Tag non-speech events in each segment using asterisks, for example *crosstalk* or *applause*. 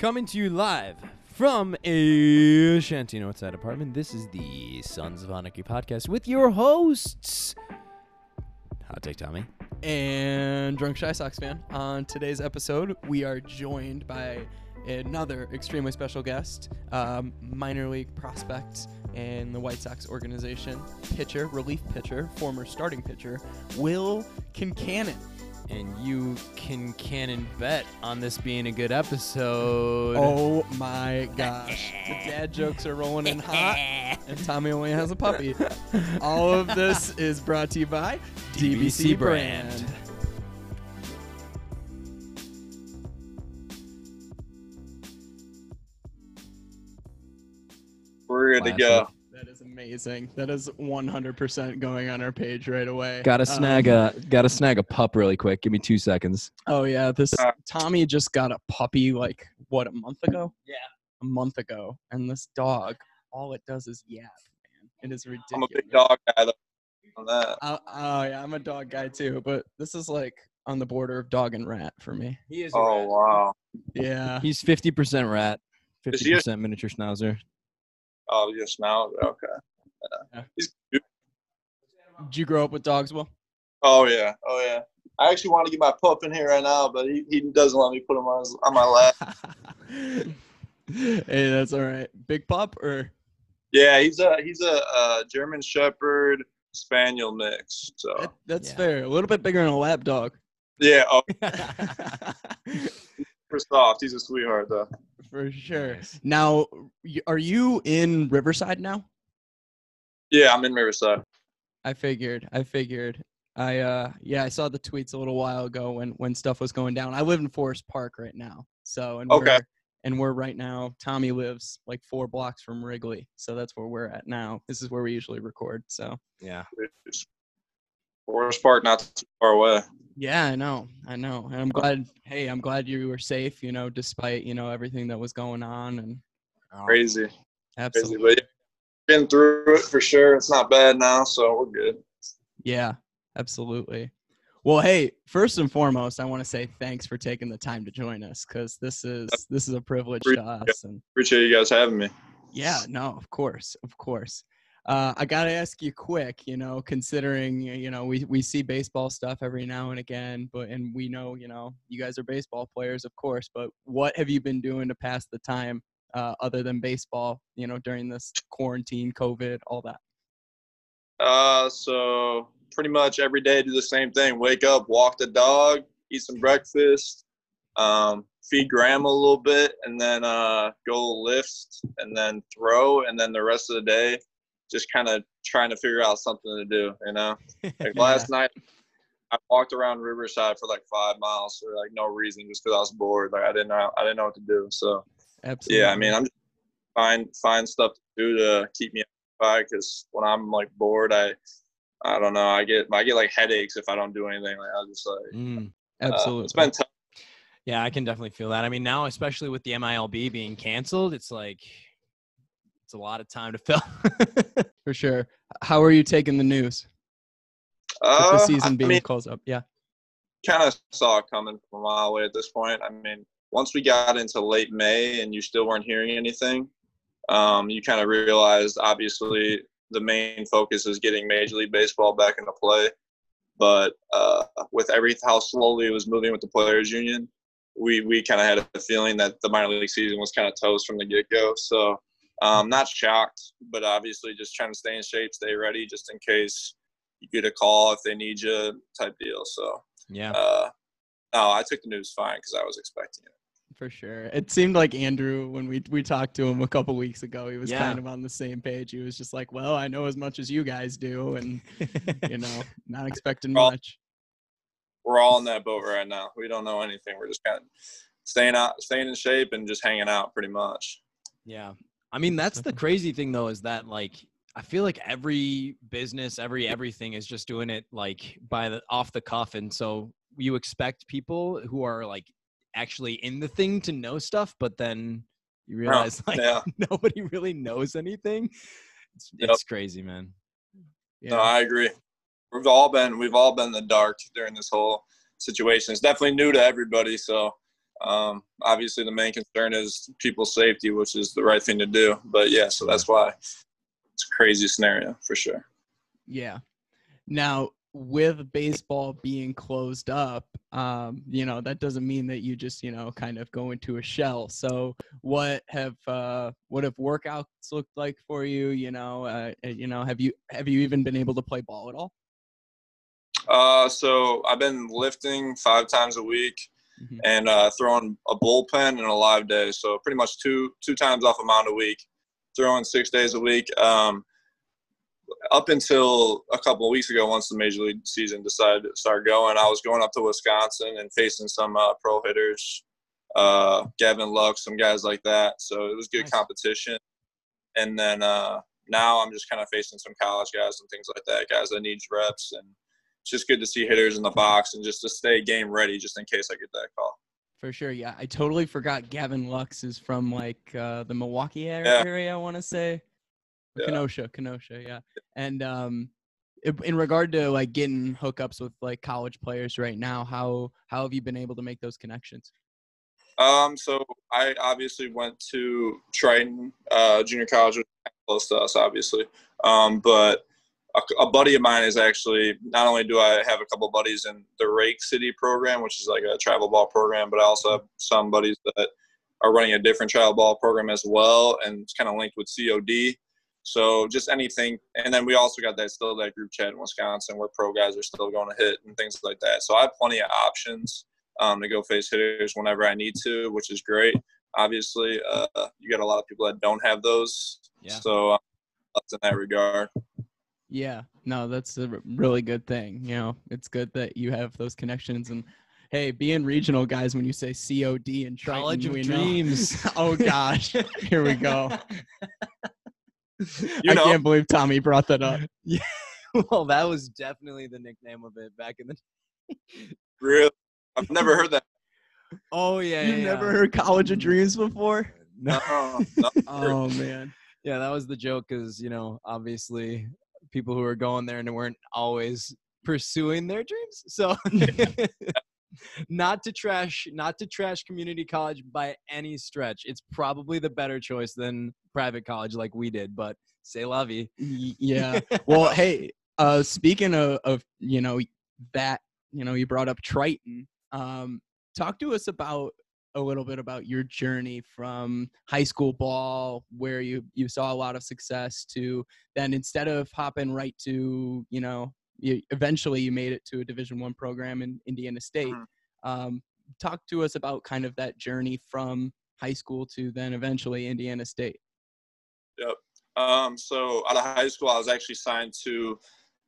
Coming to you live from a Shanty Northside apartment. This is the Sons of Anarchy podcast with your hosts. Hot take Tommy. and Drunk Chi Sox fan. On today's episode, we are joined by another extremely special guest, um, minor league prospect in the White Sox organization, pitcher, relief pitcher, former starting pitcher, Will Kincanon. And you can cannon bet on this being a good episode. Oh my gosh. The *laughs* dad jokes are rolling in hot, *laughs* and Tommy only has a puppy. All of this is brought to you by DBC DBC brand. brand. We're good to Classic. go. That is amazing. That is 100% going on our page right away. Gotta Um, snag a gotta snag a pup really quick. Give me two seconds. Oh yeah, this Uh, Tommy just got a puppy like what a month ago. Yeah. a month ago, and this dog, all it does is yap. Man, it is ridiculous. I'm a big dog guy though. On that. Oh, oh yeah, I'm a dog guy too, but this is like on the border of dog and rat for me. He is Oh wow. Yeah. He's fifty percent rat, Is fifty he a- percent miniature schnauzer. Oh, you smell. Okay. Yeah. Did you grow up with dogs, Will? Oh yeah. Oh yeah. I actually want to get my pup in here right now, but he, he doesn't let me put him on his, on my lap. *laughs* hey, that's all right. Big pup or Yeah, he's a he's a, uh German Shepherd Spaniel mix. So that, that's Yeah. fair. A little bit bigger than a lap dog. yeah. Oh, *laughs* super soft. He's a sweetheart though. For sure. Nice. Now, are you in Riverside now? Yeah, I'm in Riverside. I figured. I figured. I uh yeah, I saw the tweets a little while ago when when stuff was going down. I live in Forest Park right now. So and Okay. we're and we're right now Tommy lives like 4 blocks from Wrigley. So that's where we're at now. This is where we usually record. So Yeah. Forest Park, not too far away. yeah, I know. I know. And I'm glad hey, I'm glad you were safe, you know, despite, you know, everything that was going on and Crazy, crazy. absolutely. But yeah, been through it for sure. It's not bad now, so we're good. Yeah, absolutely. Well, hey, first and foremost, I want to say thanks for taking the time to join us because this is this is a privilege to us. And Appreciate you guys having me. yeah, no, of course, of course. Uh, I gotta ask you quick, you know, considering you know we we see baseball stuff every now and again, but and we know you know you guys are baseball players, of course. But what have you been doing to pass the time uh, other than baseball? You know, during this quarantine, COVID, all that. Uh, so pretty much every day do the same thing. Wake up, walk the dog, eat some breakfast, um, feed grandma a little bit, and then uh, go lift and then throw, and then the rest of the day just kind of trying to figure out something to do. You know, *laughs* like last night. I walked around Riverside for like five miles for like no reason, just because I was bored. Like I didn't know, I didn't know what to do. So Absolutely. yeah, I mean, I'm just find find stuff to do to keep me occupied because when I'm like bored, I I don't know, I get I get like headaches if I don't do anything. Like I just like Mm. uh, absolutely. it's been tough. Yeah, I can definitely feel that. I mean, now especially with the MILB being canceled, it's like it's a lot of time to fill. *laughs* For sure. How are you taking the news? Uh, the season I being mean, close up. Yeah. kind of saw it coming from a mile away at this point. I mean, once we got into late May and you still weren't hearing anything, um, you kind of realized obviously the main focus is getting Major League Baseball back into play. But uh, with every how slowly it was moving with the Players Union, we we kind of had a feeling that the minor league season was kind of toast from the get go. So um, not shocked, but obviously just trying to stay in shape, stay ready, just in case you get a call if they need you, type deal. So yeah. uh, no, I took the news fine because I was expecting it. For sure. It seemed like Andrew, when we, we talked to him a couple weeks ago, he was Yeah. kind of on the same page. He was just like, well, I know as much as you guys do. And, *laughs* you know, not expecting Well, much. We're all in that boat right now. We don't know anything. We're just kind of staying out, staying in shape, and just hanging out pretty much. Yeah. I mean, that's the *laughs* crazy thing though, is that like I feel like every business, every everything is just doing it like by the off the cuff. And so you expect people who are like actually in the thing to know stuff, but then you realize *laughs* like yeah. *laughs* nobody really knows anything. It's, Yep. it's crazy, man. Yeah. No, I agree. We've all been we've all been in the dark during this whole situation. It's definitely new to everybody. So Um, obviously, the main concern is people's safety, which is the right thing to do. But yeah, so that's why it's a crazy scenario for sure. Yeah. Now, with baseball being closed up, um, you know, that doesn't mean that you just, you know, kind of go into a shell. So what have uh what have workouts looked like for you? You know, uh, you know, have you have you even been able to play ball at all? Uh, so I've been lifting five times a week Mhm. and uh, throwing a bullpen and a live day. So pretty much two two times off a mound a week, throwing six days a week. Um, up until a couple of weeks ago, once the major league season decided to start going, I was going up to Wisconsin and facing some uh, pro hitters, uh, Gavin Lux, some guys like that. So it was good Nice. competition. And then uh, now I'm just kind of facing some college guys and things like that, guys that need reps. And it's just good to see hitters in the box and just to stay game ready just in case I get that call. For sure, yeah. I totally forgot Gavin Lux is from like uh, the Milwaukee a- Yeah. area. I want to say, Yeah. Kenosha, Kenosha, yeah. And um, in regard to like getting hookups with like college players right now, how how have you been able to make those connections? Um, so I obviously went to Triton uh, Junior College, which is close to us, obviously. Um, but a, a buddy of mine is actually not only do I have a couple buddies in the Rake City program, which is like a travel ball program, but I also have some buddies that are running a different travel ball program as well, and it's kind of linked with COD. So just anything, and then we also got that still that group chat in Wisconsin where pro guys are still going to hit and things like that. So I have plenty of options um, to go face hitters whenever I need to, which is great. Obviously, uh, you got a lot of people that don't have those, Yeah. so that's in that regard. Yeah, no, that's a really good thing. You know, it's good that you have those connections and. Hey, being regional guys, when you say COD and Triton, College of we know- Dreams. *laughs* oh gosh, here we go. *laughs* *laughs* You I can't believe Tommy brought that up. *laughs* well, that was definitely the nickname of it back in the. *laughs* Really, I've never heard that. Oh yeah, You've yeah, never yeah. heard College of mm-hmm. Dreams before? No. Oh, no. Oh man. Yeah, that was the joke. Because you know, obviously, people who were going there and weren't always pursuing their dreams. So, not to trash, not to trash community college by any stretch. It's probably the better choice than private college like we did. But say la vie. Yeah. *laughs* Well, hey, uh, speaking of, of you know that you know you brought up Triton. Um, talk to us about a little bit about your journey from high school ball, where you you saw a lot of success, to then instead of hopping right to you know you, eventually you made it to a Division One program in Indiana State. Mhm. Um, talk to us about kind of that journey from high school to then eventually Indiana State. Um, so out of high school, I was actually signed to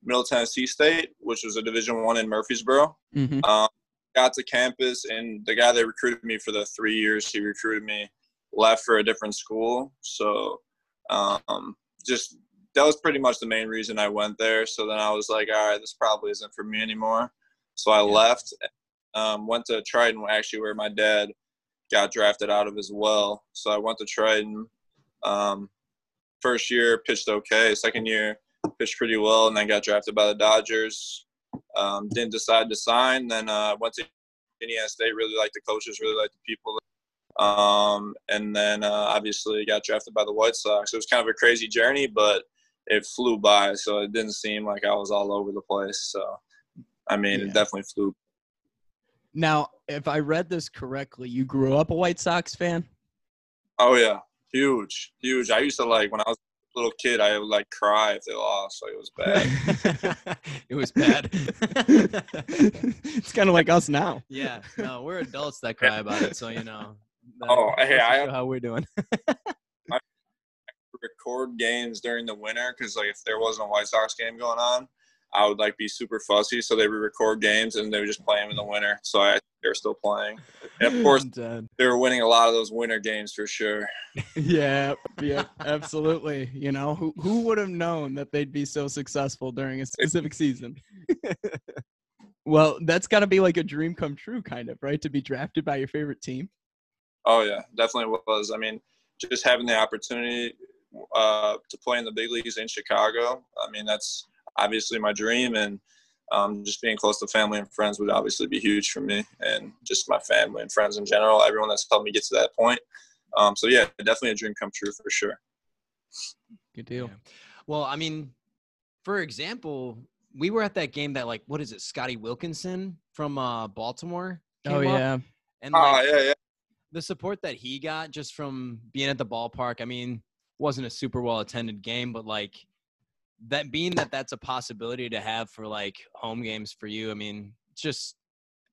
Middle Tennessee State, which was a Division One in Murfreesboro. Mm-hmm. Um, got to campus, and the guy that recruited me for the three years he recruited me left for a different school. So um, just that was pretty much the main reason I went there. So then I was like, all right, this probably isn't for me anymore. So I left, um, went to Triton, actually, where my dad got drafted out of as well. So I went to Triton. Um, first year pitched okay. Second year pitched pretty well, and then got drafted by the Dodgers. Um, didn't decide to sign. Then uh, went to Indiana State. Really liked the coaches. Really liked the people. Um, and then uh, obviously got drafted by the White Sox. It was kind of a crazy journey, but it flew by. So it didn't seem like I was all over the place. So I mean, Yeah. it definitely flew. Now, if I read this correctly, you grew up a White Sox fan. Oh yeah, huge, huge. I used to like when I was a little kid. I would like cry if they lost. Like it was bad. *laughs* it was bad. *laughs* it's kind of like us now. yeah, no, we're adults that *laughs* cry about it, so you know. Oh, hey, I- how we're doing. Record games during the winter because like if there wasn't a White Sox game going on, I would like be super fussy. So they would record games and they would just play them in the winter. So I they're still playing. And of *laughs* course, they were winning a lot of those winter games for sure. *laughs* Yeah, yeah, absolutely. You know, who who would have known that they'd be so successful during a specific season? *laughs* well, that's got to be like a dream come true, kind of, right? To be drafted by your favorite team. Oh yeah, definitely was. I mean, just having the opportunity uh, to play in the big leagues in Chicago. I mean, that's obviously my dream, and um, just being close to family and friends would obviously be huge for me, and just my family and friends in general. Everyone that's helped me get to that point. Um, so yeah, definitely a dream come true for sure. Good deal. Yeah. Well, I mean, for example, we were at that game that like what is it, Scotty Wilkinson from uh, Baltimore? Oh came up, yeah. and Oh like, yeah, yeah. the support that he got just from being at the ballpark. I mean, wasn't a super well attended game, but like that being that that's a possibility to have for like home games for you. I mean, just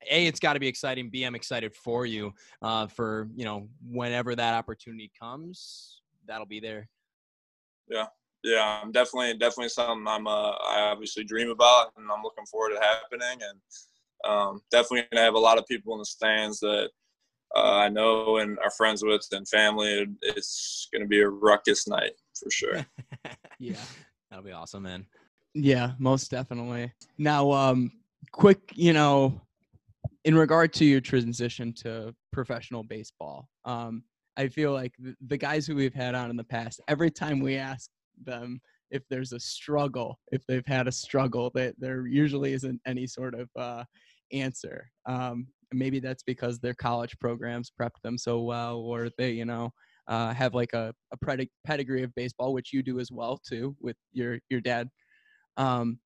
a it's got to be exciting. B I'm excited for you uh, for you know whenever that opportunity comes, that'll be there. Yeah, yeah, I'm definitely definitely something I'm uh, I obviously dream about, and I'm looking forward to happening, and um, definitely gonna have a lot of people in the stands that uh, I know and are friends with and family. It's gonna be a ruckus night for sure. *laughs* Yeah. That'll be awesome, man. Yeah, most definitely. Now, um, quick, you know, in regard to your transition to professional baseball, um, I feel like the, the guys who we've had on in the past, every time we ask them if there's a struggle, if they've had a struggle, that there usually isn't any sort of uh, answer. Um, maybe that's because their college programs prepped them so well, or they, you know, uh, have like a, a pedig- pedigree of baseball, which you do as well too with your your dad. Um,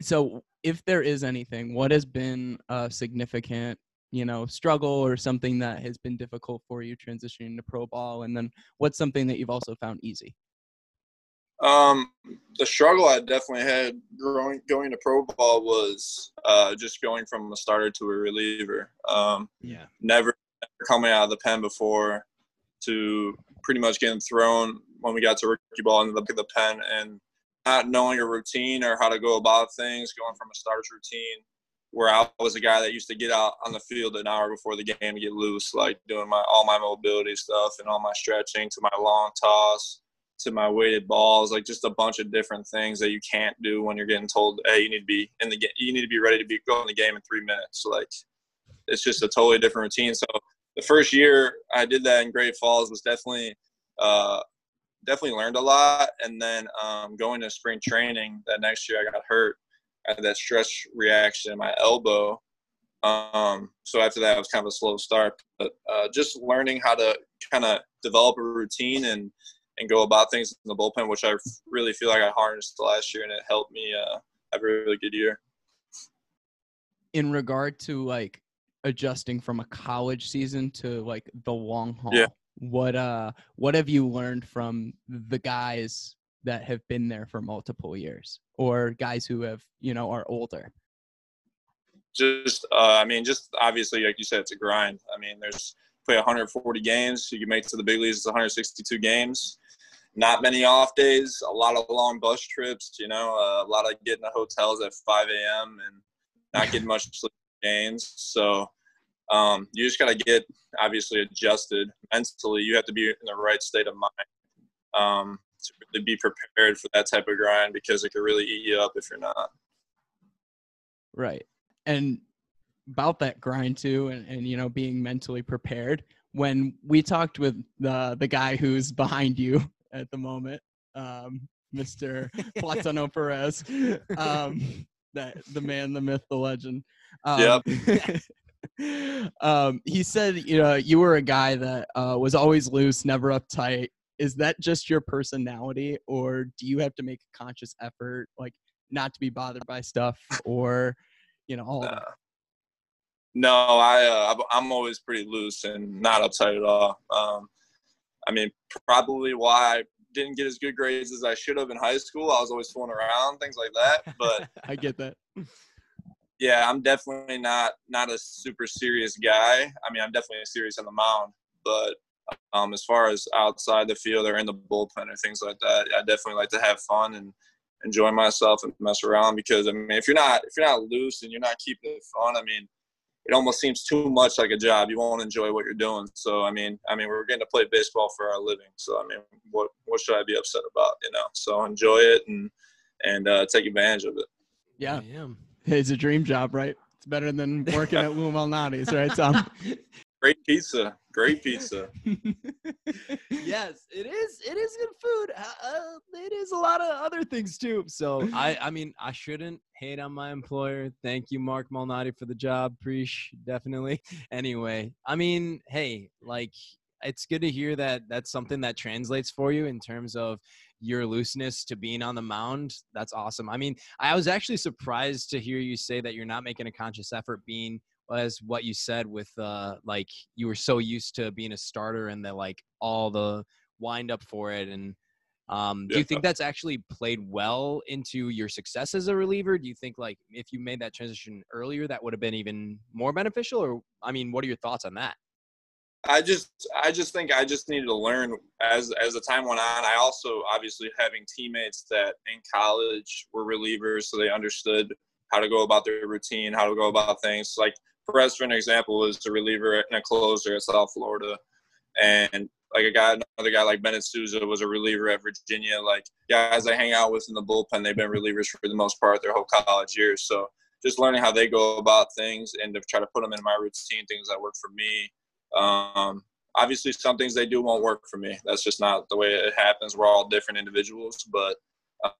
so if there is anything, what has been a significant, you know, struggle or something that has been difficult for you transitioning to pro ball, and then what's something that you've also found easy? Um, the struggle I definitely had growing going to pro ball was uh, just going from a starter to a reliever. Um, Yeah. never, never coming out of the pen before to pretty much getting thrown when we got to rookie ball into the, the pen and not knowing a routine or how to go about things, going from a starter's routine where I was a guy that used to get out on the field an hour before the game to get loose, like doing my all my mobility stuff and all my stretching to my long toss to my weighted balls, like just a bunch of different things that you can't do when you're getting told, hey, you need to be in the game, you need to be ready to be go in the game in three minutes. Like, it's just a totally different routine. So the first year I did that in Great Falls was definitely, uh, definitely learned a lot. And then um, going to spring training that next year, I got hurt. I had that stress reaction in my elbow. Um, so after that, it was kind of a slow start. But uh, just learning how to kind of develop a routine and and go about things in the bullpen, which I really feel like I harnessed last year, and it helped me uh, have a really good year. In regard to like adjusting from a college season to like the long haul, Yeah. what uh what have you learned from the guys that have been there for multiple years, or guys who have you know are older? Just, uh, I mean, just obviously, like you said, it's a grind. I mean, there's play 140 games. You can make to the big leagues. It's 162 games. Not many off days. A lot of long bus trips. You know, uh, a lot of getting to hotels at 5 a.m. and not getting much sleep games. So um, you just got to get obviously adjusted mentally. You have to be in the right state of mind um, to really be prepared for that type of grind because it could really eat you up if you're not. Right. And about that grind too and, and you know being mentally prepared when we talked with the the guy who's behind you *laughs* at the moment um mr *laughs* platano perez um that the man the myth the legend. Um, *laughs* um he said you know you were a guy that uh was always loose never uptight. Is that just your personality or do you have to make a conscious effort like not to be bothered by stuff or you know all Uh, that No, I uh, I'm- always pretty loose and not uptight at all. Um, I mean, probably why I didn't get as good grades as I should have in high school. I was always fooling around, things like that. *laughs* But I get that. yeah, I'm definitely not not a super serious guy. I mean, I'm definitely serious on the mound, but um, as far as outside the field or in the bullpen or things like that, I definitely like to have fun and enjoy myself and mess around. Because I mean, if you're not if you're not loose and you're not keeping it fun, I mean, it almost seems too much like a job. You won't enjoy what you're doing. So I mean, I mean, we're getting to play baseball for our living. So I mean, what what should I be upset about? You know, so enjoy it and and uh, take advantage of it. Yeah, I it's a dream job, right? It's better than working *laughs* at Lou Malnati's, right, Tom? Great pizza, Great pizza. *laughs* yes, it is. It is good food. Uh, uh, it is a lot of other things too. So I, I mean, I shouldn't hate on my employer. Thank you, Marc Malnati, for the job. Preach, definitely. *laughs* Anyway, I mean, hey, like it's good to hear that that's something that translates for you in terms of your looseness to being on the mound. That's awesome. I mean, I was actually surprised to hear you say that you're not making a conscious effort being as what you said with uh like you were so used to being a starter and the like all the wind up for it and um do you think that's actually played well into your success as a reliever do you think like if you made that transition earlier that would have been even more beneficial or i mean what are your thoughts on that I just I just think I just needed to learn as as the time went on. I also obviously having teammates that in college were relievers, so they understood how to go about their routine, how to go about things. Like Perez, for an example, was a reliever and a closer at South Florida, and like a guy, another guy like Bennett Sousa was a reliever at Virginia. Like guys I hang out with in the bullpen, they've been relievers for the most part their whole college years. So just learning how they go about things and to try to put them in my routine, things that work for me. Um, obviously, some things they do won't work for me. That's just not the way it happens. We're all different individuals, but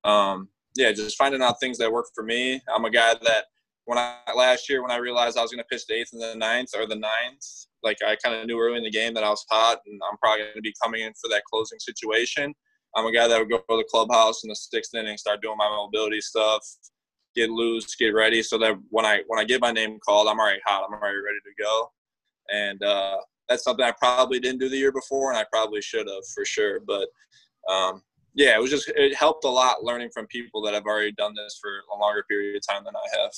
um, yeah, just finding out things that work for me. I'm a guy that when I last year when I realized I was going to pitch the eighth and the ninth or the ninth, like I kind of knew early in the game that I was hot and I'm probably going to be coming in for that closing situation. I'm a guy that would go to the clubhouse in the sixth inning, start doing my mobility stuff, get loose, get ready, so that when I when I get my name called, I'm already hot. I'm already ready to go and uh, that's something I probably didn't do the year before, and I probably should have for sure. But um, yeah, it was just it helped a lot learning from people that have already done this for a longer period of time than I have.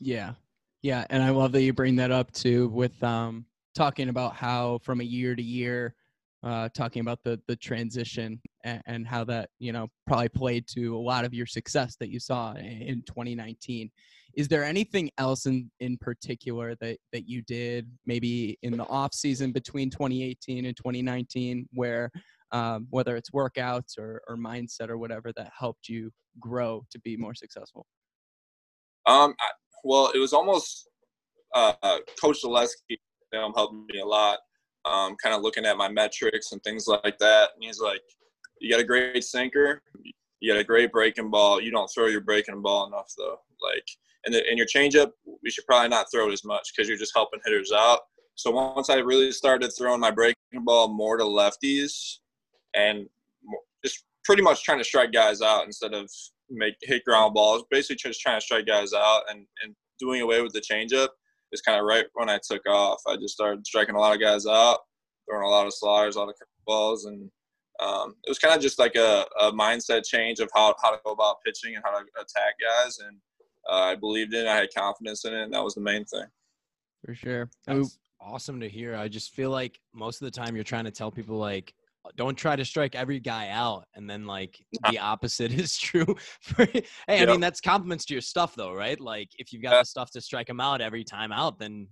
Yeah. Yeah. And I love that you bring that up too with um talking about how from a year to year, uh talking about the the transition and, and how that, you know, probably played to a lot of your success that you saw in, in 2019. Is there anything else in in particular that that you did maybe in the off season between 2018 and 2019 where um, whether it's workouts or, or mindset or whatever that helped you grow to be more successful? Um, I, well, it was almost uh, Coach Zaleski um, helped me a lot. Um, kind of looking at my metrics and things like that. And he's like, "You got a great sinker, you got a great breaking ball. You don't throw your breaking ball enough, though. Like, and the, and your changeup, we should probably not throw it as much because you're just helping hitters out. So once I really started throwing my breaking ball more to lefties, and just pretty much trying to strike guys out instead of make hit ground balls, basically just trying to strike guys out and and doing away with the changeup is kind of right when I took off. I just started striking a lot of guys out, throwing a lot of sliders, a lot of balls, and um, it was kind of just like a, a mindset change of how, how to go about pitching and how to attack guys. And uh, I believed in it. I had confidence in it, and that was the main thing. For sure. And we- That's awesome to hear. I just feel like most of the time you're trying to tell people like don't try to strike every guy out and then like the opposite *laughs* is true for hey i Yep. mean that's compliments to your stuff though right like if you've got Yeah. the stuff to strike them out every time out then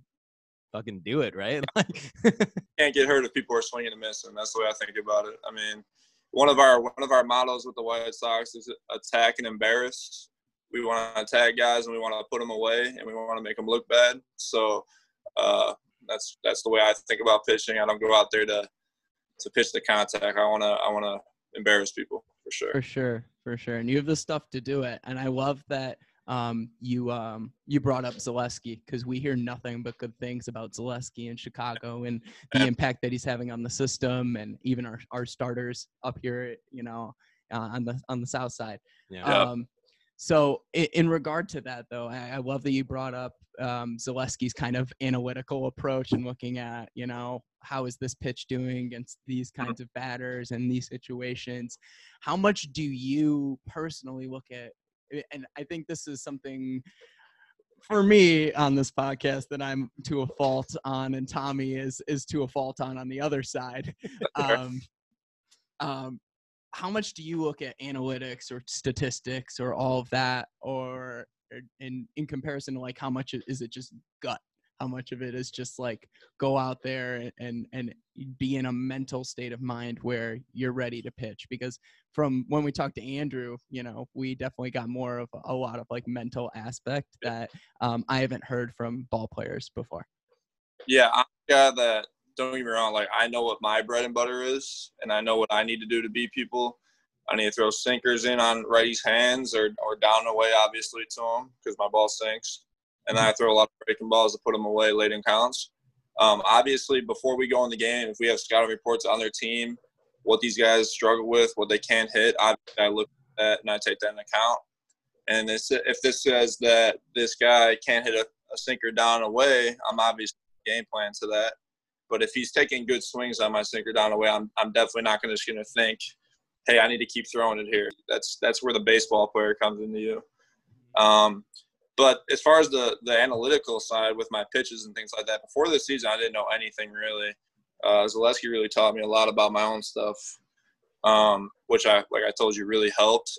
fucking do it right like *laughs* can't get hurt if people are swinging and missing. That's the way I think about it. I mean, one of our one of our mottos with the White Sox is attack and embarrass. We want to attack guys and we want to put them away and we want to make them look bad. So uh, that's that's the way I think about pitching. I don't go out there to to pitch the contact. I want to I want to embarrass people for sure. For sure, for sure. And you have the stuff to do it. And I love that um, you um, you brought up Zaleski because we hear nothing but good things about Zaleski in Chicago and the impact that he's having on the system and even our, our starters up here, you know, uh, on the on the south side. yeah Yeah. Um, so in, in regard to that, though, I, I love that you brought up um, Zaleski's kind of analytical approach and looking at, you know, how is this pitch doing against these kinds of batters and these situations. How much do you personally look at? And I think this is something for me on this podcast that I'm to a fault on, and Tommy is is to a fault on on the other side. *laughs* Um, um, how much do you look at analytics or statistics or all of that? Or or in in comparison to like how much is it just gut? How much of it is just like go out there and and, be in a mental state of mind where you're ready to pitch? Because from when we talked to andrew you know we definitely got more of a lot of like mental aspect that um, i haven't heard from ball players before. Yeah, I'm a guy that don't get me wrong. Like I know what my bread and butter is, and I know what I need to do to beat people. I need to throw sinkers in on righties' hands or or down away, obviously to them because my ball sinks, and I throw a lot of breaking balls to put them away late in counts. Um, obviously, before we go in the game, if we have scouting reports on their team, what these guys struggle with, what they can't hit, I, I look at that and I take that into account. And if this says that this guy can't hit a, a sinker down away, I'm obviously game plan to that. But if he's taking good swings on my sinker down away, I'm, I'm definitely not gonna, just going to think, hey, I need to keep throwing it here. That's that's where the baseball player comes into you. Um, but as far as the the analytical side with my pitches and things like that, before the season, I didn't know anything really. Uh, Zaleski really taught me a lot about my own stuff, um, which I like I told you really helped.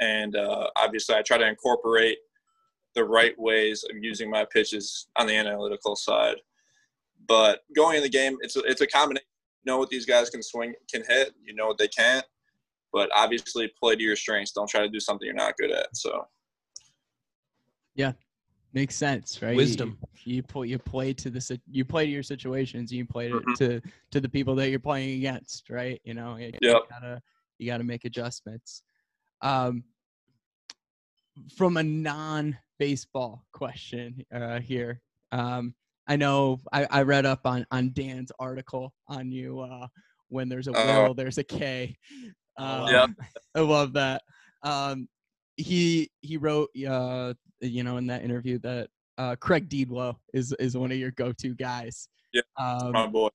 And uh, obviously, I try to incorporate the right ways of using my pitches on the analytical side. But going in the game, it's a, it's a combination. You know what these guys can swing, can hit. You know what they can't. But obviously, play to your strengths. Don't try to do something you're not good at. So. Yeah, makes sense, right? Wisdom. You, you play you play to the you play to your situations. You play to, Mhm. to to the people that you're playing against, right? You know, you, you gotta you gotta make adjustments. Um, from a non-baseball question uh, here, um, I know I, I read up on on Dan's article on you. Uh, when there's a Oh. will, there's a K. Um, Yep. I love that. Um, he he wrote uh you know in that interview that uh Craig Dedelow is is one of your go-to guys. Yeah, my Um, boy.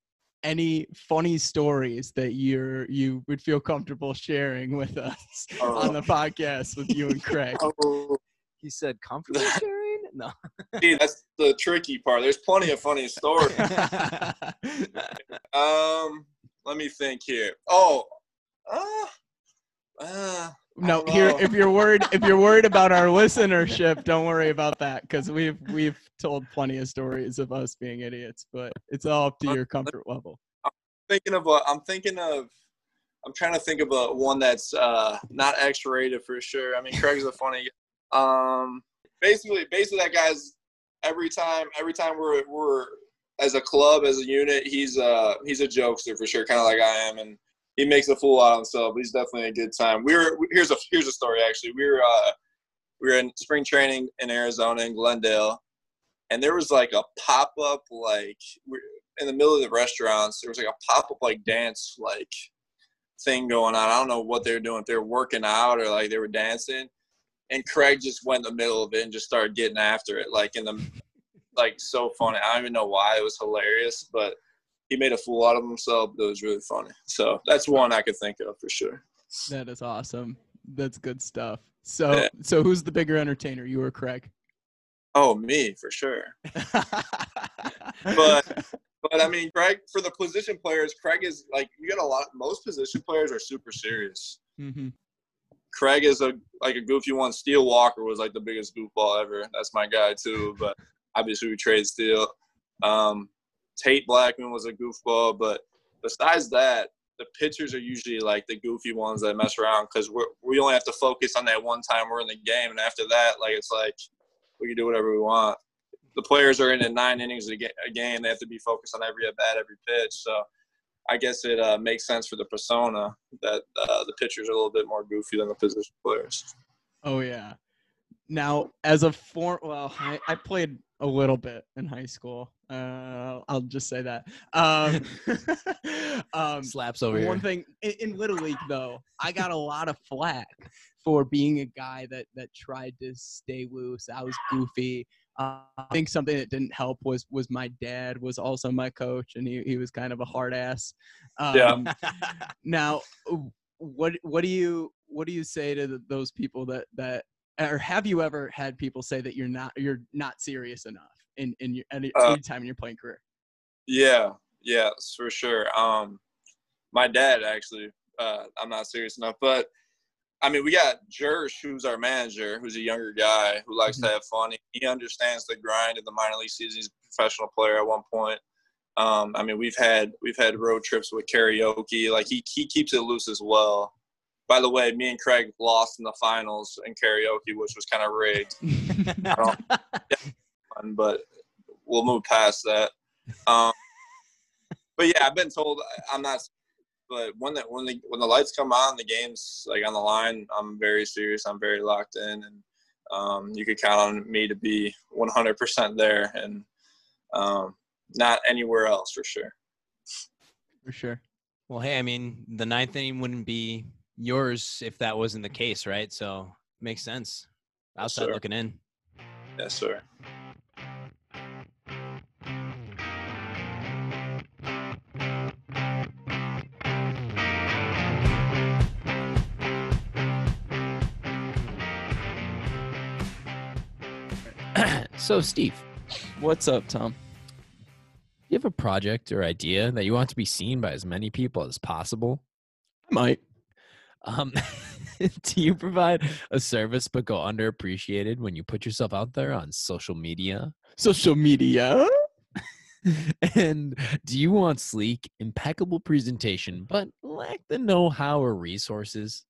any funny stories that you're you would feel comfortable sharing with us on the podcast with you and Craig? *laughs* Oh, He said comfortable *laughs* sharing? No. *laughs* see, that's the tricky part. There's plenty of funny stories. *laughs* Um, let me think here. Oh, uh, uh, no, here if you're worried if you're worried about our listenership, don't worry about that because we've we've told plenty of stories of us being idiots, but it's all up to your comfort level. I'm thinking of a. I'm thinking of. I'm trying to think of a one that's uh, not X-rated for sure. I mean, Craig's a funny. Um, basically, basically that guy's every time. Every time we're we're as a club as a unit, he's uh he's a jokester for sure, kind of like I am, and he makes a fool out of himself. But he's definitely a good time. We were here's a here's a story actually. We were uh we were in spring training in Arizona in Glendale, and there was like a pop up like in the middle of the restaurants. There was like a pop up like dance like thing going on. I don't know what they were doing. If they were working out or like they were dancing. And Craig just went in the middle of it and just started getting after it, like in the like so funny. I don't even know why it was hilarious, but he made a fool out of himself. But it was really funny. So that's one I could think of for sure. That is awesome. That's good stuff. So Yeah. so who's the bigger entertainer, you or Craig? Oh, me for sure. *laughs* But- But I mean, Craig for the position players, Craig is like you got a lot. Most position players are super serious. hmm Craig is a like a goofy one. Steele Walker was like the biggest goofball ever. That's my guy too. But obviously we trade Steele. Um, Tate Blackman was a goofball, but besides that, the pitchers are usually like the goofy ones that mess around because we we only have to focus on that one time we're in the game, and after that, like it's like we can do whatever we want. The players are in at nine innings a game. They have to be focused on every at bat, every pitch. So I guess it uh, makes sense for the persona that uh, the pitchers are a little bit more goofy than the position players. Oh yeah. Now, as a form, well, I, I played a little bit in high school. Uh, I'll just say that. Um, *laughs* um, Slaps over one here. thing in, in little league though, I got a lot of flack for being a guy that that tried to stay loose. I was goofy. Uh, I think something that didn't help was was my dad was also my coach, and he, he was kind of a hard ass. Um, Yeah. *laughs* now, what what do you what do you say to the, those people that that or have you ever had people say that you're not you're not serious enough in in your any, Uh, any time in your playing career? Yeah, yeah, for sure. Um, my dad actually, uh, I'm not serious enough, but I mean, we got Jersh, who's our manager, who's a younger guy who likes to have fun. He understands the grind of the minor league season. He's a professional player at one point. Um, I mean, we've had we've had road trips with karaoke. Like he he keeps it loose as well. By the way, me and Craig lost in the finals in karaoke, which was kind of rigged. *laughs* Don't, *laughs* but we'll move past that. Um, but yeah, I've been told I'm not. But when the when the when the lights come on, the game's like on the line. I'm very serious. I'm very locked in, and um, you could count on me to be 100% there, and um, not anywhere else for sure. For sure. Well, hey, I mean, the ninth inning wouldn't be yours if that wasn't the case, right? So makes sense. Outside sir. looking in. Yes, sir. So, Steve, What's up, Tom? you have a project or idea that you want to be seen by as many people as possible? I might. Um, *laughs* do you provide a service but go underappreciated when you put yourself out there on social media? Social media. *laughs* and do you want sleek, impeccable presentation but lack the know-how or resources?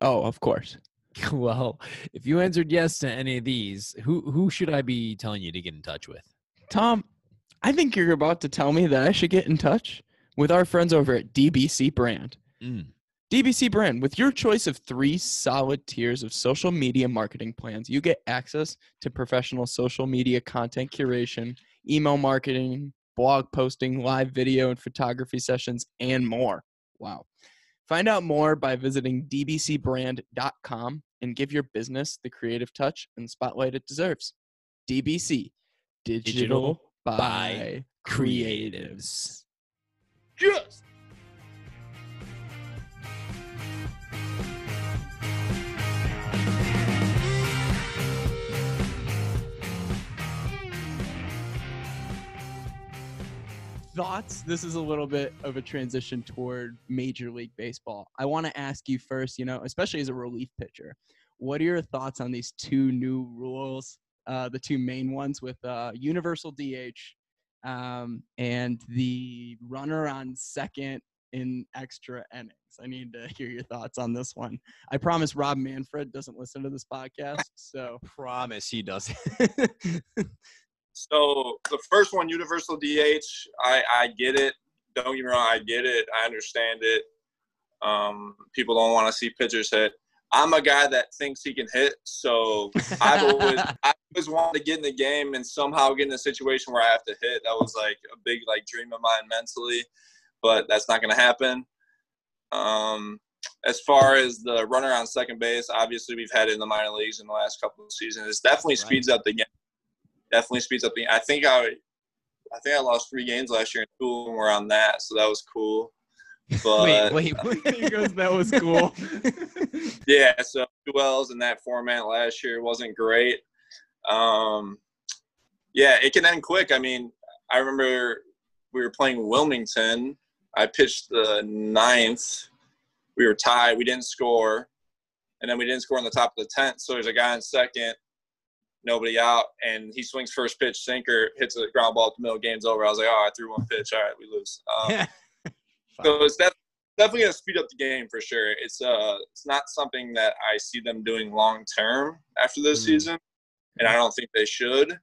Oh, of course. *laughs* Well, if you answered yes to any of these, who who should I be telling you to get in touch with? Tom, I think you're about to tell me that I should get in touch with our friends over at DBC Brand. Mm. DBC Brand, with your choice of three solid tiers of social media marketing plans, you get access to professional social media content curation, email marketing, blog posting, live video and photography sessions, and more. Wow. Find out more by visiting dbcbrand.com and give your business the creative touch and spotlight it deserves. DBC, Digital, Digital by, by Creatives. Yes. Thoughts? This is a little bit of a transition toward major league baseball. I want to ask you first you know especially as a relief pitcher what are your thoughts on these two new rules uh, the two main ones with uh, universal dh um, and the runner on second in extra innings? I need to hear your thoughts on this one. I promise rob manfred doesn't listen to this podcast so *laughs* Promise he does. *laughs* So the first one, universal DH, I, I get it. Don't get me wrong, I get it. I understand it. Um, people don't want to see pitchers hit. I'm a guy that thinks he can hit, so *laughs* I've always I always wanted to get in the game and somehow get in a situation where I have to hit. That was like a big like dream of mine mentally, but that's not going to happen. Um, as far as the runner on second base, obviously we've had it in the minor leagues in the last couple of seasons. It definitely speeds up the game. Definitely speeds up the. I think I, I think I lost three games last year in school and we're on that, so that was cool. *laughs* But wait, wait. he goes that was cool *laughs* yeah, so two L's in that format last year wasn't great. Um, yeah, it can end quick. I mean, I remember we were playing Wilmington. I pitched the ninth. We were tied. We didn't score, and then we didn't score in the top of the tenth. So there's a guy in second, nobody out, and he swings first pitch sinker, hits a ground ball at the middle. Game's over. I was like, oh, I threw one pitch. All right, we lose. Um, *laughs* so it's def- definitely going to speed up the game for sure. It's uh, it's not something that I see them doing long term after this Mm. season, and I don't think they should.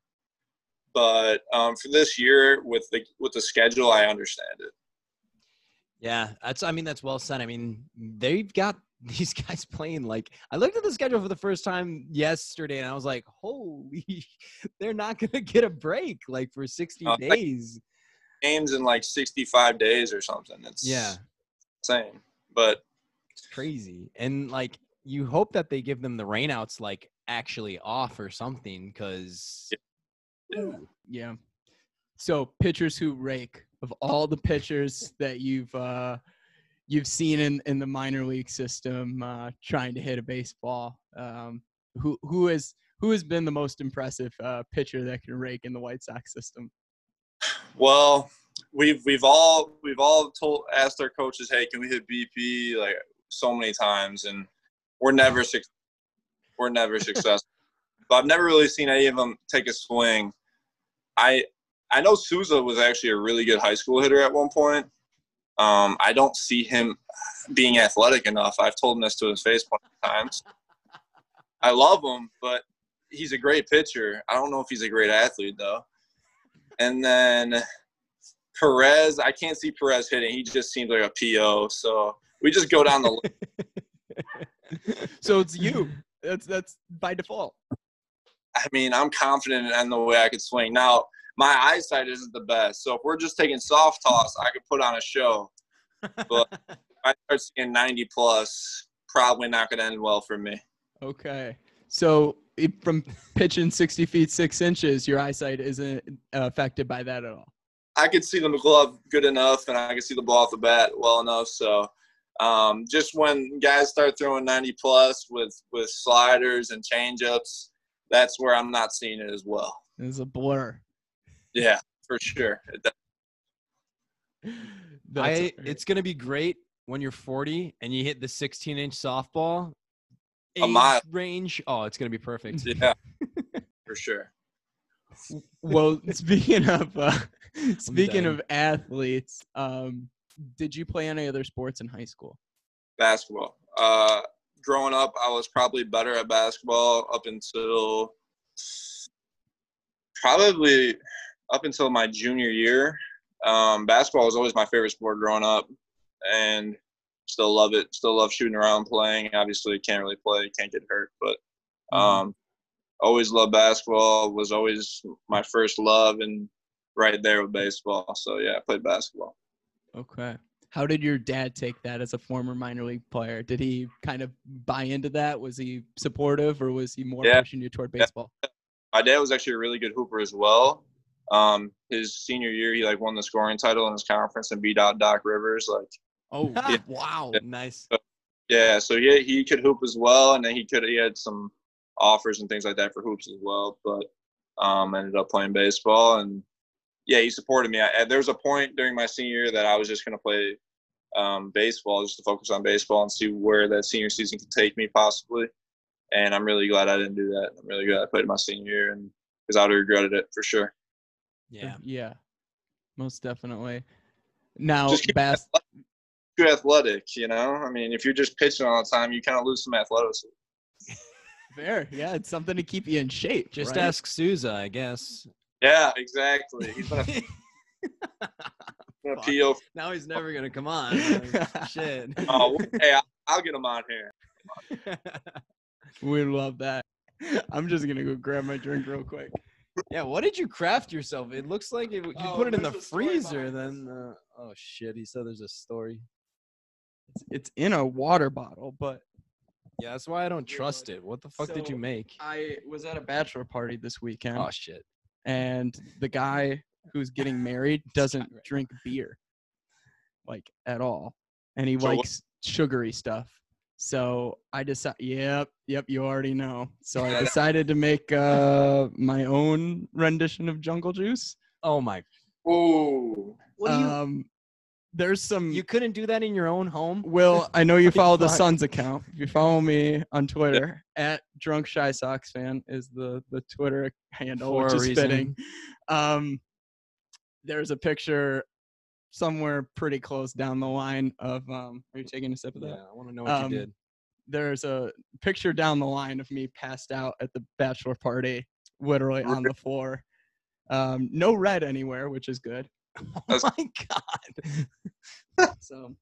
But um, for this year, with the with the schedule, I understand it. Yeah, that's. I mean, that's well said. I mean, they've got these *laughs* guys playing like. I looked at the schedule for the first time yesterday, and I was like, "Holy, *laughs* they're not gonna get a break like for sixty Uh, like- days." Games in like 65 days or something. It's Yeah, insane. But it's crazy. And like, you hope that they give them the rainouts like actually off or something, because yeah. Yeah. So pitchers who rake of all the pitchers that you've uh, you've seen in, in the minor league system uh, trying to hit a baseball, um, who who has who has been the most impressive uh, pitcher that can rake in the White Sox system? Well, we've we've all we've all told asked our coaches, "Hey, can we hit BP?" Like so many times, and we're never suc we're never successful. *laughs* But I've never really seen any of them take a swing. I I know Sousa was actually a really good high school hitter at one point. Um, I don't see him being athletic enough. I've told him this to his face plenty of times. I love him, but he's a great pitcher. I don't know if he's a great athlete though. And then Perez, I can't see Perez hitting. He just seems like a PO. So we just go down the *laughs* list. so it's you. That's that's by default. I mean, I'm confident in the way I could swing. Now, my eyesight isn't the best. So if we're just taking soft toss, I could put on a show. *laughs* But if I start seeing 90 plus, probably not going to end well for me. Okay. So from pitching 60 feet, six inches, your eyesight isn't affected by that at all. I could see the glove good enough, and I could see the ball off the bat well enough. So um, just when guys start throwing 90 plus with with sliders and changeups, that's where I'm not seeing it as well. It's a blur. Yeah, for sure. *laughs* I, it's gonna be great when you're 40 and you hit the 16 inch softball A mile. range. Oh, it's gonna be perfect. Yeah, *laughs* for sure. well. *laughs* Speaking of uh, speaking of athletes, um, did you play any other sports in high school? Basketball. Uh, growing up, I was probably better at basketball up until probably up until my junior year. Um, basketball was always my favorite sport growing up, and still love it. Still love shooting around, playing. Obviously, can't really play, can't get hurt, but um, always loved basketball. Was always my first love, and right there with baseball. So yeah, I played basketball. Okay. How did your dad take that as a former minor league player? Did he kind of buy into that? Was he supportive, or was he more Yeah. pushing you toward baseball? my dad was actually a really good hooper as well. Um, his senior year, he like won the scoring title in his conference and beat out Doc Rivers. Like, Oh, *laughs* Yeah. wow, Yeah. nice. yeah, so he he could hoop as well, and then he could he had some offers and things like that for hoops as well. But um, ended up playing baseball, and yeah, he supported me. I, there was a point during my senior year that I was just gonna play um, baseball, just to focus on baseball and see where that senior season could take me possibly. And I'm really glad I didn't do that. I'm really glad I played my senior year, and because I would have regretted it for sure. Yeah. yeah, most definitely. Now, Just keep too athletic, you know. I mean, if you're just pitching all the time, you kind of lose some athleticism. *laughs* fair. Yeah, it's something to keep you in shape. Just right? ask Sousa, I guess. Yeah, exactly. He's been a, *laughs* been a Fuck. PO. now he's never gonna come on. *laughs* Like, Shit. Oh, hey, I'll get him on here. We love that. I'm just gonna go grab my drink real quick. Yeah. What did you craft yourself? It looks like it, you Oh, put it in the there's a story freezer. Then. Uh, oh shit! He said there's a story. It's, it's in a water bottle, but Yeah, that's why I don't trust it. What the fuck did you make? I was at a bachelor party this weekend, Oh shit. and the guy who's getting married *laughs* doesn't drink beer, like at all, and he So what- likes sugary stuff. So I decided, yep, yep, you already know. So I *laughs* decided to make uh, my own rendition of Jungle Juice. Oh my. Ooh. What do you? um, there's some. you couldn't do that in your own home. Will, I know you *laughs* follow the fuck? Suns account. If you follow me on Twitter, at Drunk Chi Sox fan is the the Twitter handle, For which is reason. fitting. Um, there's a picture somewhere pretty close down the line of. Um, are you taking a sip of that? Yeah, I want to know what Um, you did. There's a picture down the line of me passed out at the bachelor party, literally on the floor. Um, no red anywhere, which is good. *laughs* *laughs* Oh my god. *laughs* So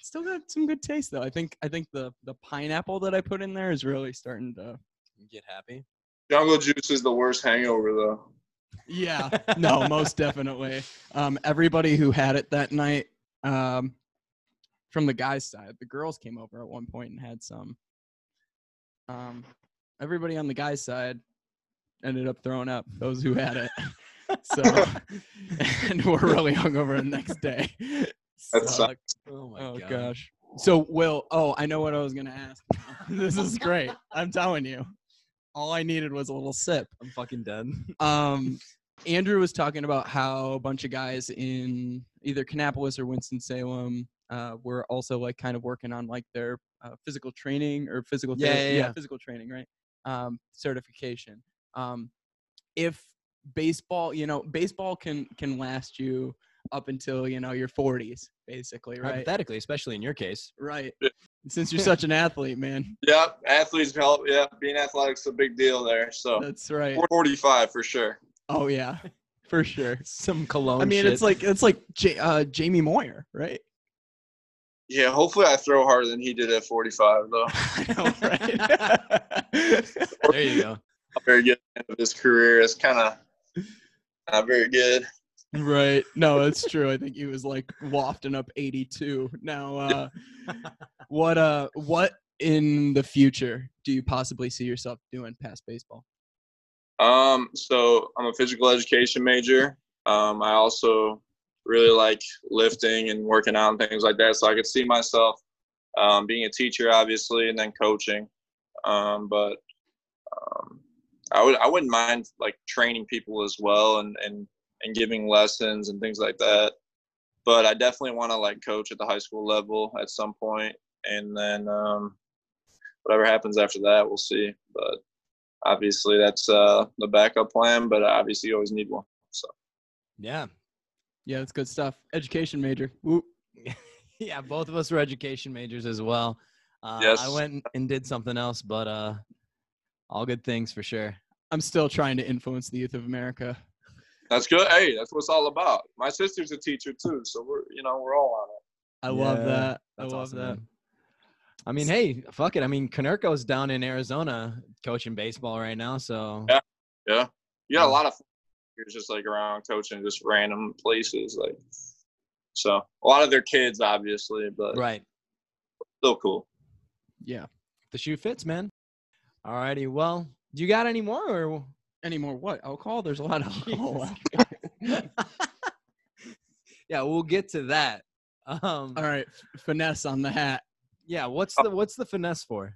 still got some good taste though. I think I think the the pineapple that I put in there is really starting to Get happy. Jungle juice is the worst hangover, though. Yeah. *laughs* no, most definitely. Um everybody who had it that night um from the guys side, the girls came over at one point and had some. Um everybody on the guys side ended up throwing up those who had it. *laughs* so *laughs* and we're really hungover the next day. That Sucked. Oh my Oh god. gosh. So Will, oh, I know what I was gonna ask. this is great. I'm telling you. All I needed was a little sip. I'm fucking dead. *laughs* Um Andrew was talking about how a bunch of guys in either Kannapolis or Winston Salem uh, were also like kind of working on like their uh, physical training or physical Yeah, ther- yeah, yeah. physical training, right? Um, certification. Um, if baseball, you know, baseball can can last you up until you know your 40s, basically, right? Hypothetically, especially in your case. Right. Yeah. Since you're such an athlete, man. *laughs* Yep, athletes help. Yeah, being athletic's a big deal there. So That's right. 45 for sure. Oh yeah. for sure. *laughs* Some cologne. I mean, shit. it's like it's like J- uh, Jamie Moyer, right? Yeah, hopefully I throw harder than he did at 45, though. *laughs* Know, right? there you go. Very good end of his career. It's kind of not very good. Right. No, it's true. I think he was like wafting up 82. Now, uh, *laughs* what uh, what in the future do you possibly see yourself doing past baseball? Um, so I'm a physical education major. Um, I also really like lifting and working out and things like that. So I could see myself um, being a teacher, obviously, and then coaching. Um, but um, I would I wouldn't mind like training people as well and and and giving lessons and things like that. But I definitely want to like coach at the high school level at some point, and then um, whatever happens after that, we'll see. But obviously, that's uh, the backup plan. But obviously, you always need one. So Yeah. Yeah, that's good stuff. Education major. *laughs* Yeah, both of us were education majors as well. Uh, I went and did something else, but uh, all good things for sure. I'm still trying to influence the youth of America. That's good. Hey, that's what it's all about. My sister's a teacher too, so we're you know we're all on it. I love that. I love awesome, that. man. I mean, hey, fuck it. I mean, Konerko's down in Arizona coaching baseball right now, so Yeah. Yeah, you got a lot of you're just like around coaching just random places like. So a lot of their kids, obviously, but right. still cool. Yeah. The shoe fits, man. Alrighty, well, do you got any more or Any more what? Alcohol? There's a lot of alcohol. *laughs* Yeah, we'll get to that. Um, All right. Finesse on the hat. yeah, what's the what's the finesse for?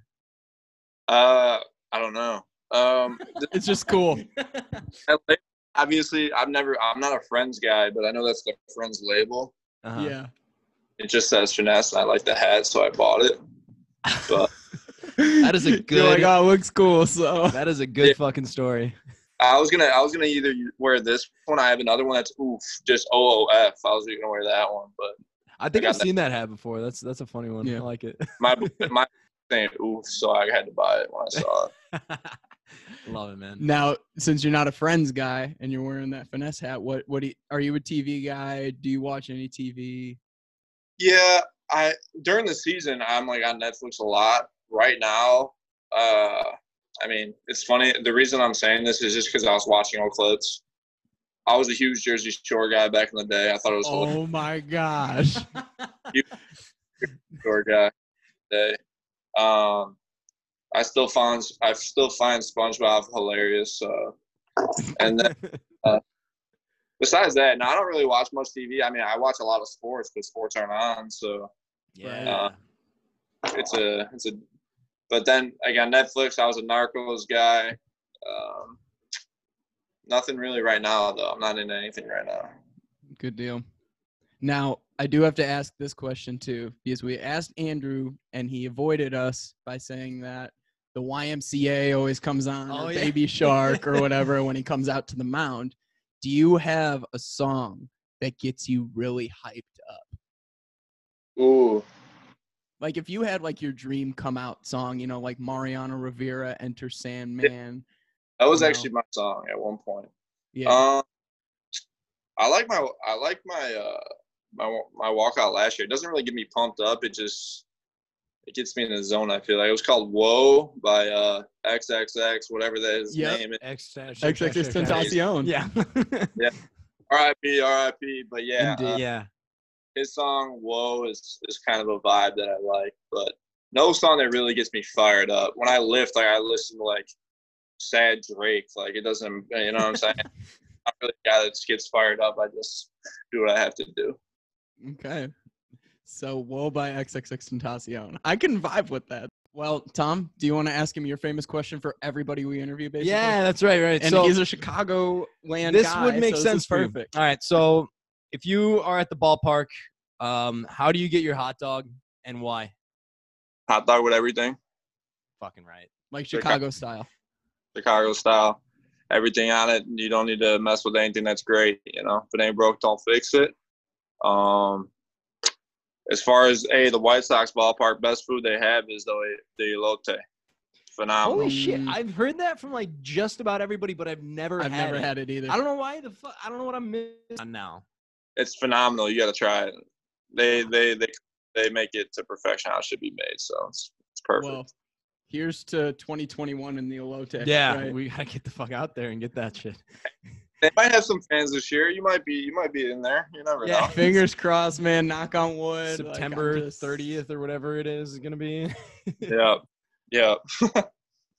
Uh, I don't know. Um, *laughs* It's just cool. *laughs* LA, obviously, I've never. I'm not a friends guy, but I know that's the friends label. Uh-huh. Yeah. It just says finesse, and I like the hat, so I bought it. But That is a You're like, good- oh, it looks cool. So That is a good Yeah. fucking story. I was gonna, I was gonna either wear this one. I have another one that's oof, just OOF. I was gonna wear that one, but I think got I've that. seen that hat before. That's that's a funny one. Yeah. I like it. *laughs* my *laughs* my saying oof, so I had to buy it when I saw it. *laughs* Love it, man. now, since you're not a friends guy and you're wearing that finesse hat, what what do you, are you a TV guy? Do you watch any TV? Yeah, I during the season I'm like on Netflix a lot. Right now, uh, I mean, it's funny. The reason I'm saying this is just because I was watching old clips. I was a huge Jersey Shore guy back in the day. I thought it was hilarious. Oh my gosh. *laughs* Shore guy. Day. Um, I still find I still find SpongeBob hilarious. So, and then *laughs* besides that, no, I don't really watch much TV. I mean, I watch a lot of sports, but sports aren't on, so yeah. it's a it's a. But then again, Netflix. I was a Narcos guy. Um, nothing really right now, though. I'm not into anything right now. Good deal. Now, I do have to ask this question too, because we asked Andrew and he avoided us by saying that the YMCA always comes on, Oh, or yeah. Baby Shark, or whatever when he comes out to the mound. Do you have a song that gets you really hyped up? Ooh, Like if you had like your dream come out song, you know, like Mariano Rivera, Enter Sandman. that was No. actually my song at one point. Yeah. Um, I like my I like my uh my my walkout last year. It doesn't really get me pumped up. It just it gets me in the zone. I feel like it was called "Whoa" by uh XXX, whatever that his Yep. name is. XXX Tentacion. Yeah. *laughs* R.I.P. R.I.P. But yeah, Indeed, uh, yeah. His song "Whoa" is is kind of a vibe that I like. But no song that really gets me fired up. When I lift, like I listen to like sad Drake. Like it doesn't, you know what I'm saying? *laughs* I'm not really a guy that just gets fired up. I just do what I have to do. Okay. So Whoa by XXX Tentacion. I can vibe with that. Well, Tom, do you want to ask him your famous question for everybody we interview, basically? Yeah, that's right, right. And so he's a Chicago land this guy, would make so this sense is for you. perfect. All right, so if you are at the ballpark, um, how do you get your hot dog and why? Hot dog with everything, Fucking right. Like Chicago- Chicago style. Chicago style, everything on it. You don't need to mess with anything that's great. You know, if it ain't broke, don't fix it. Um, as far as a the White Sox ballpark, best food they have is the the elote. phenomenal. Holy shit! I've heard that from like just about everybody, but I've never I've had never it. had it either. I don't know why the fuck. I don't know what I'm missing now. It's phenomenal. You got to try it. They they they they make it to perfection how it should be made. So it's it's perfect. Well, here's to 2021 in the Elote. Yeah, right? we gotta get the fuck out there and get that shit. they might have some fans this year. You might be you might be in there. You never Yeah. know. *laughs* Fingers crossed, man. Knock on wood. like, September just- 30th or whatever it is is gonna be. *laughs* yeah, yeah. *laughs*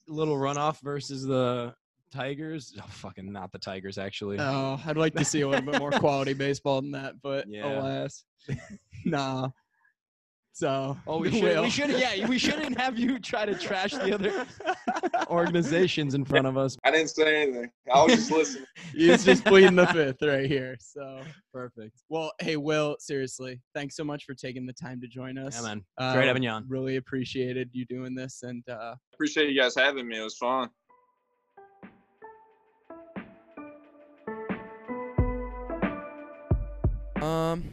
Little runoff versus the Tigers. Oh, *laughs* fucking not the Tigers actually. Oh, I'd like to see a little bit more quality *laughs* baseball than that, but Yeah. alas, *laughs* nah. So, Oh, we should. Will. We should. Yeah, we shouldn't have you try to trash the other organizations in front of us. I didn't say anything. I was just listening. He's just pleading the fifth right here. So, Perfect. well, hey, Will, seriously, thanks so much for taking the time to join us. Yeah, man. Uh, Great having you on. Really appreciated you doing this, and uh, Appreciate you guys having me. It was fun. Um,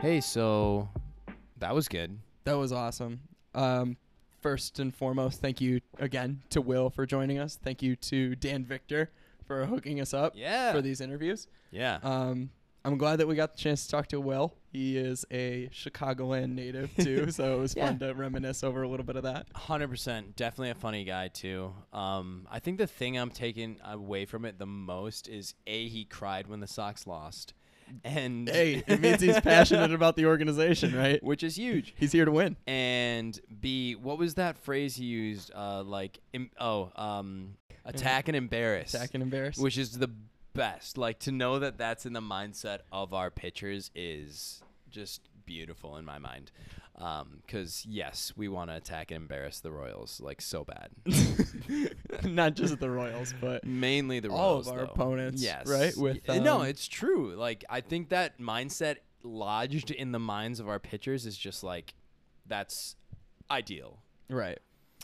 hey, so that was good. that was awesome. Um, first and foremost, thank you again to Will for joining us. Thank you to Dan Victor for hooking us up Yeah. for these interviews. yeah. Um, I'm glad that we got the chance to talk to Will. He is a Chicagoland native too, *laughs* so it was fun to reminisce over a little bit of that. Hundred percent, definitely a funny guy too. Um, I think the thing I'm taking away from it the most is a he cried when the Sox lost, and Hey, it means he's *laughs* passionate about the organization, right? which is huge. He's here to win. And b what was that phrase he used? Uh, like Im- oh, um, attack and embarrass, Attack and embarrass. which is the best. Like to know that that's in the mindset of our pitchers is just beautiful in my mind. Because yes, we want to attack and embarrass the Royals like so bad. *laughs* *laughs* Not just the Royals, but Mainly the All Royals. of our though. opponents, yes, right? With, Y- no, um, it's true. Like I think that mindset lodged in the minds of our pitchers is just like that's ideal. Right.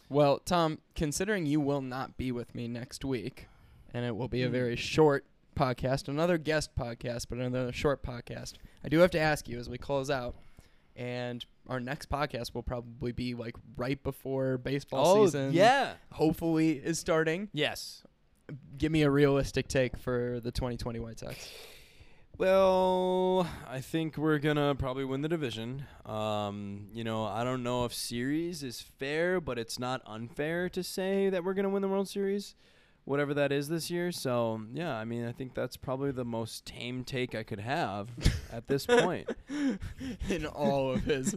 Well, Tom, considering you will not be with me next week, and it will be a very short podcast, another guest podcast, but another short podcast, I do have to ask you as we close out, and our next podcast will probably be like right before baseball season. Oh, yeah. Hopefully is starting. Yes. Give me a realistic take for the 2020 White Sox. Well, I think we're gonna probably win the division. Um, you know, I don't know if series is fair, but it's not unfair to say that we're gonna win the World Series, whatever that is this year. So yeah, I mean, I think that's probably the most tame take I could have at this *laughs* point. In all of his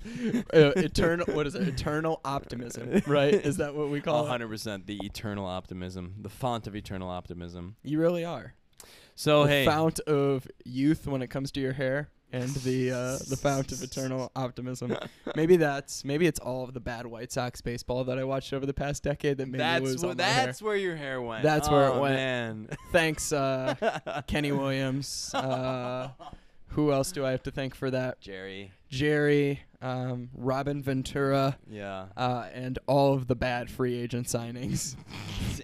uh, eternal, what is it? Eternal optimism, right? Is that what we call it? hundred percent, the eternal optimism, the font of eternal optimism. You really are. So the hey, fount of youth when it comes to your hair and the uh, the fount of eternal *laughs* optimism. Maybe that's maybe it's all of the bad White Sox baseball that I watched over the past decade that made me that's lose wh- all my hair. that's where your hair went. That's where it Oh, went. Man. *laughs* Thanks, uh, *laughs* Kenny Williams. Uh, who else do I have to thank for that? Jerry. Jerry, um, Robin Ventura, Yeah. uh, and all of the bad free agent signings.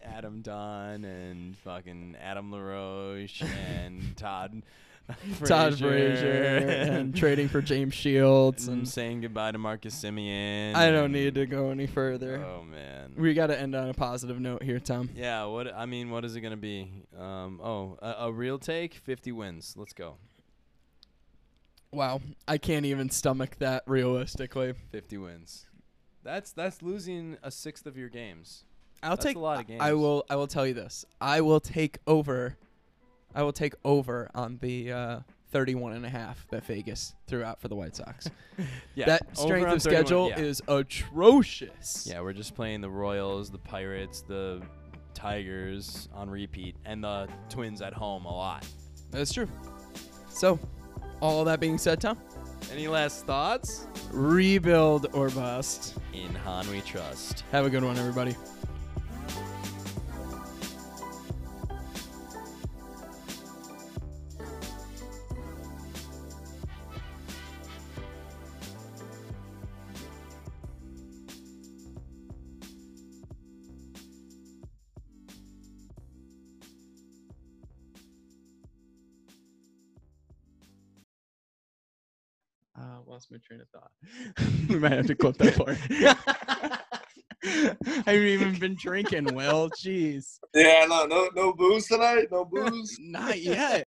Adam Dunn and fucking Adam LaRoche and Todd *laughs* Todd Frazier and trading for James Shields and and saying goodbye to Marcus Semien. I don't need to go any further. Oh man. We got to end on a positive note here, Tom. yeah, what I mean, what is it gonna be? Um, oh, a, a real take, fifty wins. Let's go, Wow, I can't even stomach that realistically. fifty wins. That's that's losing a sixth of your games. I'll That's take a lot of I will I will tell you this. I will take over I will take over on the uh 31 and a half that Vegas threw out for the White Sox. *laughs* Yeah, that strength of schedule yeah. is atrocious. Yeah, we're just playing the Royals, the Pirates, the Tigers on repeat, and the Twins at home a lot. That's true. So, all that being said, Tom, Any last thoughts? rebuild or bust. In Hahn we trust. Have a good one, everybody. Lost my train of thought. *laughs* we might have to clip that part. *laughs* I haven't even been drinking. Well, jeez, Yeah, no, no, no booze tonight. No *laughs* booze. not yet.